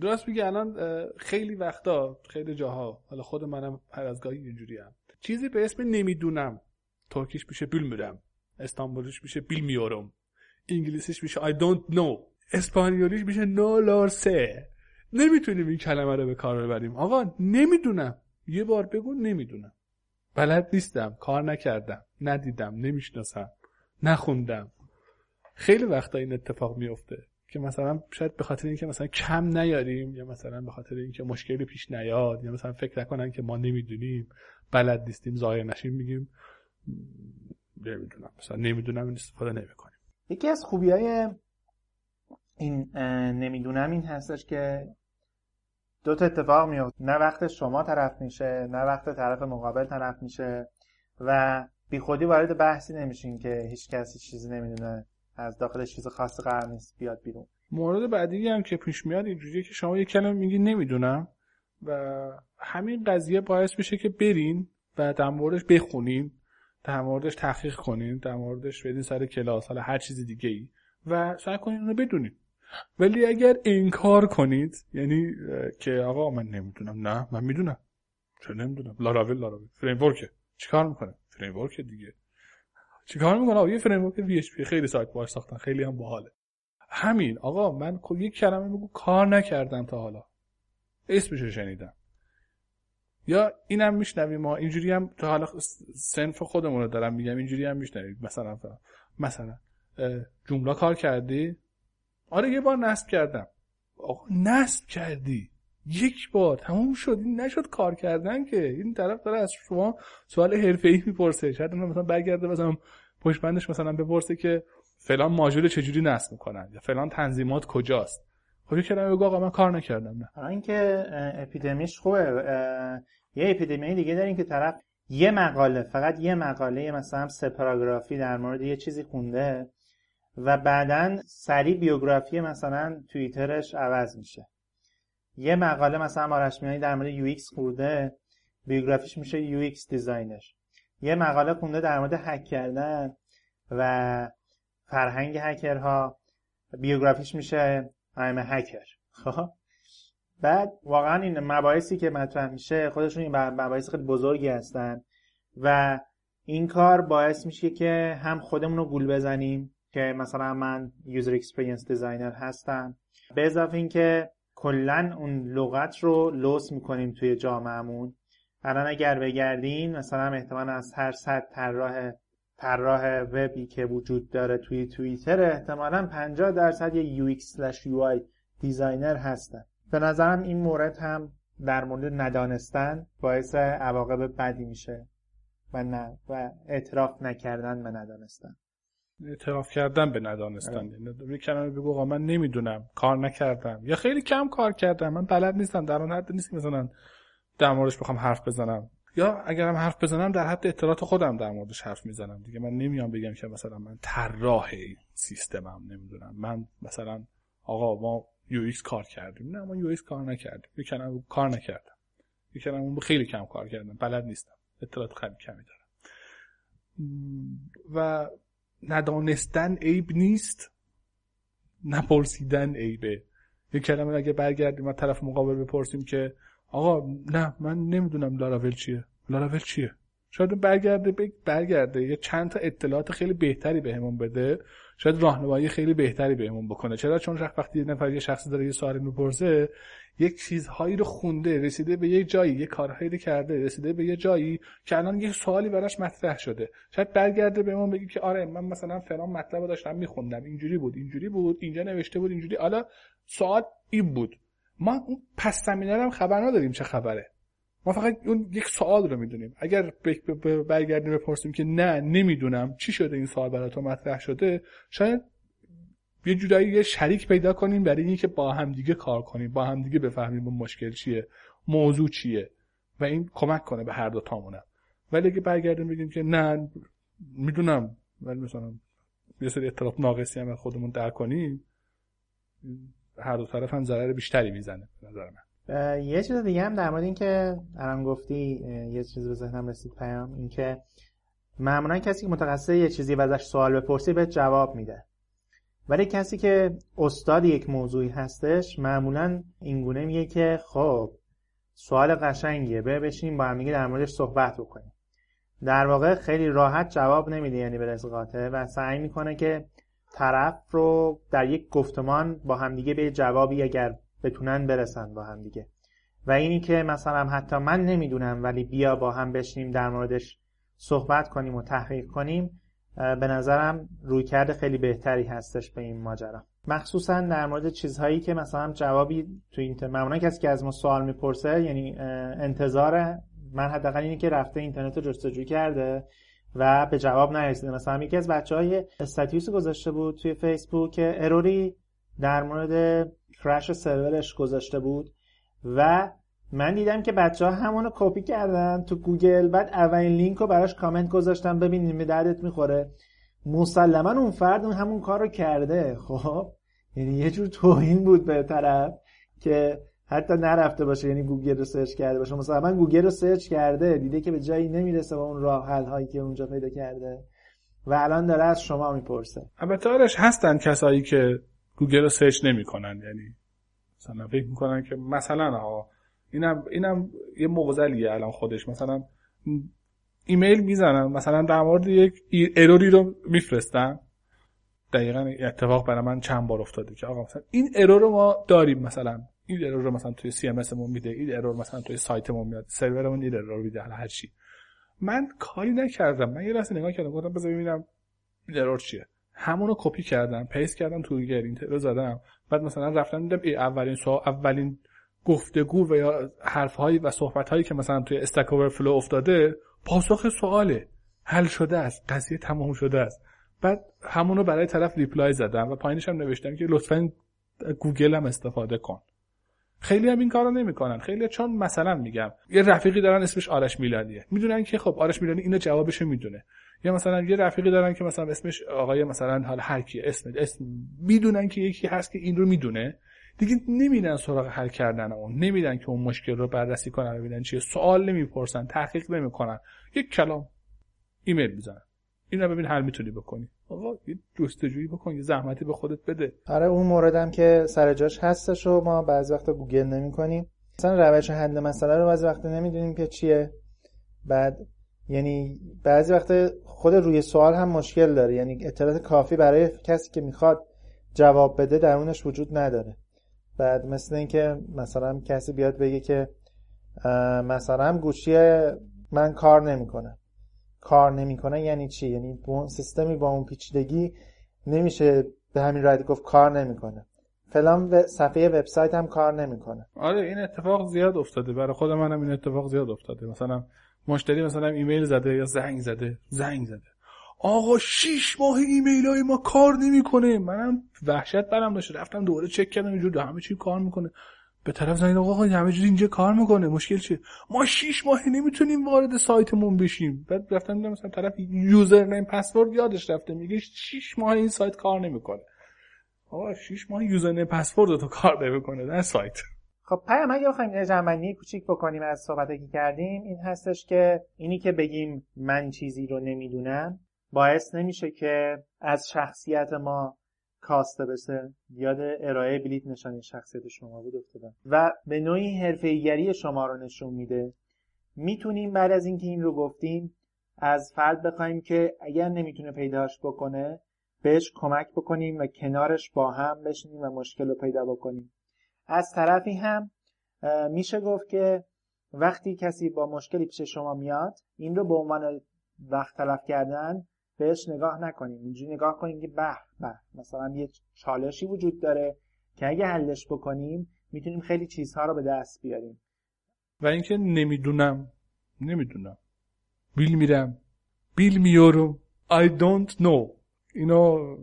درست میگه الان خیلی وقتا خیلی جاها حالا خود منم هر از گاهی اینجوری هم چیزی به اسم نمی‌دونم. ترکیش میشه بیل میرم استانبولیش میشه بیل میارم انگلیسیش میشه I don't know. اسپانیولیش میشه نو لارسه نمی‌تونیم این کلمه رو به کار ببریم آقا نمی‌دونم یه بار بگو نمی‌دونم بلد نیستم کار نکردم ندیدم نمی‌شناسم نخوندم خیلی وقتا این اتفاق میفته که مثلا شاید به خاطر اینکه مثلا کم نیاریم یا مثلا به خاطر اینکه مشکلی پیش نیاد یا مثلا فکر نکنن که ما نمی‌دونیم بلد نیستیم ظاهر نشیم میگیم نمی‌دونم. مثلا نمی‌دونم این استفاده نمی‌کنیم. یکی از خوبی های این نمی‌دونم این هستش که دو تا اتفاق میفته نه وقت شما طرف میشه نه وقت طرف مقابل طرف میشه و بی خودی وارد بحثی نمیشین که هیچ کسی چیزی نمی‌دونه از داخل چیز خاص قرار نیست بیاد بیرون. مورد بعدی هم که پیش میاد اینجوریه که شما یک کلمه میگی نمی‌دونم و همین قضیه باعث میشه که برین و در موردش بخونین. در موردش تحقیق کنین در موردش بدین سر کلاس حالا هر چیز دیگه ای و سعی کنین اونو بدونین. ولی اگر انکار کنید یعنی که آقا من نمی‌دونم نه من می‌دونم. چه نمی‌دونم؟ لاراول لاراول. فریم چیکار می‌کنه؟ فریم دیگه. چیکار می‌کنه؟ آقا یه فریم ورک وی اچ پی. خیلی سایت باش ساختن. خیلی هم باحاله. همین آقا من خب یک کلمه میگم کار نکردم تا حالا. اسمشو شنیدم. یا اینم میشنویم ما. اینجوری هم تا حالا سنف خودمون رو دارم میگم. اینجوری هم میشنویم. مثلا مثلا جمله کار کردی؟ آره یه بار نصب کردم. آقا نصب کردی. یک بار. تموم شد. این نشد کار کردن که. این طرف داره از شما سوال حرفه‌ای می‌پرسه. شاید مثلا برگرده مثلا پشت بندش مثلا بپرسه که فلان ماژول چجوری نصب می‌کنن یا فلان تنظیمات کجاست. خب یه کلمه بگو آقا من کار نکردم نه. اینکه اپیدمیش خوبه یه اپیدمی دیگه داریم که طرف یه مقاله فقط یه مقاله مثلا سپاراگرافی در مورد یه چیزی خونده و بعدا سریع بیوگرافی مثلا توییترش عوض میشه. یه مقاله مثلا آرش میلانی در مورد UX خونده بیوگرافیش میشه UX designer یه مقاله خونده در مورد هک کردن و فرهنگ هکرها بیوگرافیش میشه I'm a hacker. خب. بعد واقعا این مباحثی که مطرح میشه خودشون این مباحث خیلی بزرگی هستن و این کار باعث میشه که هم خودمون رو گول بزنیم که مثلا من user experience designer هستم. به اضافه اینکه کلا اون لغت رو لوس می‌کنیم توی جامعهمون. الان اگر بگردین مثلا احتمال از هر صد طراح طراح وبی که وجود داره توی توییتر احتمالا 50 درصد یه UX/UI designer هستن. به نظرم این مورد هم در مورد ندانستن باعث عواقب بدی میشه و نه و اعتراف نکردن به ندانستن. اعتراف کردن به ندانستن. یه کلمه بگو آقا من نمی‌دونم کار نکردم. یا خیلی کم کار کردم من بلد نیستم در اون حد نیست مثلا در موردش بخوام حرف بزنم. یا اگرم حرف بزنم در حد اطلاعات خودم در موردش حرف می‌زنم دیگه. من نمیام بگم که مثلا من طراح سیستمم نمی‌دونم. من مثلا آقا ما یو کار کردیم. نه ما یو کار نکردیم. یه کار نکردم. یه کلمه خیلی کم کار کردم. بلد نیستم. اطلاعات خیلی کمی دارم. و ندانستن عیب نیست. نپرسیدن عیبه. یه کلمه اگه برگردیم و طرف مقابل بپرسیم که آقا نه من نمی‌دونم لاراول چیه. لاراول چیه؟ شاید برگرده برگرده. یه چند تا اطلاعات خیلی بهتری بهمون بده. شاید راهنمایی خیلی بهتری بهمون بکنه. چرا؟ چون وقتی یه نفر یه شخصی داره یه سوالی می‌پرسه یک چیزهایی رو خونده رسیده به یه جایی یه کارهایی رو کرده رسیده به یه جایی که الان یه سوالی براش مطرح شده. شاید برگرده به ما بگی که آره من مثلا فلان مطلب رو داشتم میخوندم. اینجوری بود اینجوری بود اینجا نوشته بود اینجوری. حالا سوال این بود. ما اون پس زمینه هم خبر نداریم چه خبره. ما فقط اون یک سوال رو می‌دونیم. اگر برگردیم بپرسیم که نه نمی‌دونم چی شده این سوال برای تو مطرح شده شاید یه جورایی یه شریک پیدا کنیم برای اینکه با همدیگه کار کنیم با همدیگه بفهمیم اون مشکل چیه موضوع چیه و این کمک کنه به هر دو تامونم. ولی اگه برگردیم بگیم که نه می‌دونم ولی مثلا یه سری اطلاف ناقصی هم خودمون در کنیم هر دو طرف هم ضرر بیشتری می‌زنه نظر من. یه چیز دیگه هم در مورد اینکه الان گفتی یه چیز به ذهنم رسید پیام اینکه معمولا کسی که متخصص یه چیزی و ازش سوال بپرسی به جواب میده. ولی کسی که استاد یک موضوعی هستش معمولا اینگونه میگه که خب سوال قشنگیه به بشینیم با هم در موردش صحبت بکنیم. در واقع خیلی راحت جواب نمیده یعنی به رزقاته و سعی می‌کنه که طرف رو در یک گفتمان با همدیگه به جوابی اگر بتونن برسن با همدیگه. و اینی که مثلا حتی من نمی‌دونم ولی بیا با هم بشینیم در موردش صحبت کنیم و تحقیق کنیم به نظرم رویکرد خیلی بهتری هستش به این ماجرا. مخصوصا در مورد چیزهایی که مثلا جوابی تو اینترنت معمولا کسی که از ما سوال می‌پرسه یعنی انتظار من حداقل اینه که رفته اینترنت رو جستجو کرده. و به جواب نرسیده مثلا یکی از بچه های استاتیوس گذاشته بود توی فیسبوک که اروری در مورد crash سرورش گذاشته بود و من دیدم که بچه ها همونو کپی کردن تو گوگل بعد اولین لینک رو براش کامنت گذاشتم. ببینیم به دردت می‌خوره. مسلما اون فرد اون همون کار رو کرده. خب یعنی یه جور توهین بود به طرف که حتی نرفته باشه یعنی گوگل رو سرچ کرده باشه. مثلا گوگل رو سرچ کرده دیده که به جایی نمی‌رسه با اون راه حل هایی که اونجا پیدا کرده. و الان داره از شما می‌پرسه. البته آرش هستن کسایی که گوگل رو سرچ نمی‌کنن. یعنی مثلا فکر می‌کنن که مثلا ها اینم اینم یه معضلیه الان خودش. مثلا ایمیل می‌زنن مثلا در مورد یک error ی رو میفرستن. دقیقا اتفاق برای من چند بار افتاده که آقا مثلا این error رو ما داریم مثلا این error رو مثلا توی CMS مون میده این error مثلا توی سایتمون میاد سرورمون این error میده هر چی. من کاری نکردم. من یه لحظه نگاه کردم گفتم بذار ببینم این error چیه. همون رو کپی کردم paste کردم توی گوگل رو زدم. بعد مثلا رفتم دیدم اولین سو اولین گفتگو و یا حرف هایی و صحبت هایی که مثلا توی Stack Overflow افتاده پاسخ سواله. حل شده است. قضیه تمام شده است. بعد همونو برای طرف reply زدم و پایینش هم نوشتم که لطفا گوگل هم استفاده کن. خیلی هم این کارو نمی‌کنن. خیلی چون مثلا میگم یه رفیقی دارن اسمش آرش میلانیه می‌دونن که خب آرش میلانی اینو جوابش می‌دونه. یا مثلا یه رفیقی دارن که مثلا اسمش آقای مثلا حال هر کی اسم اسم می‌دونن که یکی هست که این رو می‌دونه. دیگه نمیدن سراغ حل کردن اون. نمیدن که اون مشکل رو بررسی کنن ببینن چیه. سوال نمی‌پرسن تحقیق نمی‌کنن. یک کلام ایمیل می‌زنن. این رو ببین حل می‌تونی بکنی. آقا یه جستجویی بکن یه زحمتی به خودت بده. آره اون موردم که سر جاش هستش و ما بعضی وقتا گوگل نمی‌کنیم. مثلا روش حل مسئله رو بعضی وقتا نمی‌دونیم که چیه. بعد یعنی بعضی وقتا خود روی سوال هم مشکل داره. یعنی اطلاعات کافی برای کسی که می‌خواد جواب بده درونش وجود نداره. بعد مثل اینکه مثلا کسی بیاد بگه که مثلا گوشی من کار نمی‌کنه. کار نمی‌کنه یعنی چی؟ یعنی سیستمی با اون پیچیدگی نمیشه به همین راحتی گفت کار نمی‌کنه. فلان صفحه وبسایت هم کار نمی‌کنه. آره این اتفاق زیاد افتاده. برای خود منم این اتفاق زیاد افتاده. مثلا مشتری مثلا ایمیل زده یا زنگ زده. زنگ زده. آقا شیش ماه ایمیل های ما کار نمی‌کنه. منم وحشت برم داشته رفتم دوباره چک کردم اینجور همه چی کار می‌کنه. به طرف زنگ آقا همه چیز اینجا کار می‌کنه. مشکل چیه؟ ما شیش ماه نمی‌تونیم وارد سایتمون بشیم. بعد رفتم دیدم مثلا طرف یوزر نیم پسورد یادش رفته. میگه شیش ماه این سایت کار نمی‌کنه. آقا شیش ماه یوزر نیم پسورد تو کار نمی‌کنه در سایت. خب پیام اگه بخوایم جمعنی کوچیک بکنیم از صحبتی که کردیم این هستش که اینی که بگیم من چیزی رو نمی‌دونم باعث نمیشه که از شخصیت ما کاسته بشه. یاد ارائه بلیت نشانی شخصیت شما بود افتادم و به نوعی حرفه‌ایگری شما رو نشون میده. می‌تونیم بعد از اینکه این رو گفتیم از فرد بخوایم که اگر نمی‌تونه پیداش بکنه بهش کمک بکنیم و کنارش با هم بشینیم و مشکل رو پیدا بکنیم. از طرفی هم میشه گفت که وقتی کسی با مشکلی پیش شما میاد این رو به عنوان وقت تلف کردن بهش نگاه نکنیم. اینجوری نگاه کنیم که به به. مثلا یه چالشی وجود داره که اگه حلش بکنیم می‌تونیم خیلی چیزها رو به دست بیاریم. و اینکه نمی‌دونم. نمی‌دونم. بیل میرم. بیل میارم I don't know. اینو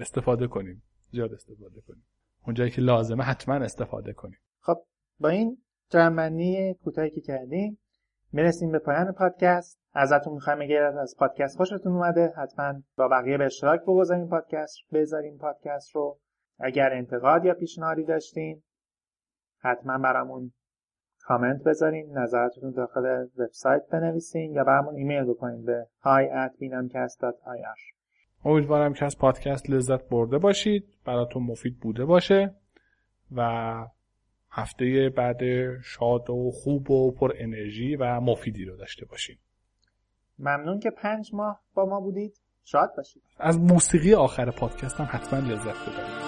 استفاده کنیم. زیاد استفاده کنیم. اونجایی که لازمه حتما استفاده کنیم. خب با این جمعنی کوتاهی که کردیم می‌رسیم به پایان پادکست. ازتون می‌خوایم اگر از پادکست خوشتون اومده حتما با بقیه به اشتراک بگذاریم پادکست بذاریم پادکست رو. اگر انتقاد یا پیشنهادی داشتین حتما برامون کامنت بذارین نظراتتون داخل وبسایت بنویسین یا برامون ایمیل بکنین به hi at امیدوارم که از پادکست لذت برده باشید براتون مفید بوده باشه و هفته بعد شاد و خوب و پر انرژی و مفیدی رو داشته باشیم. ممنون که پنج ماه با ما بودید. شاد باشید. از موسیقی آخر پادکست هم حتما لذت ببرید.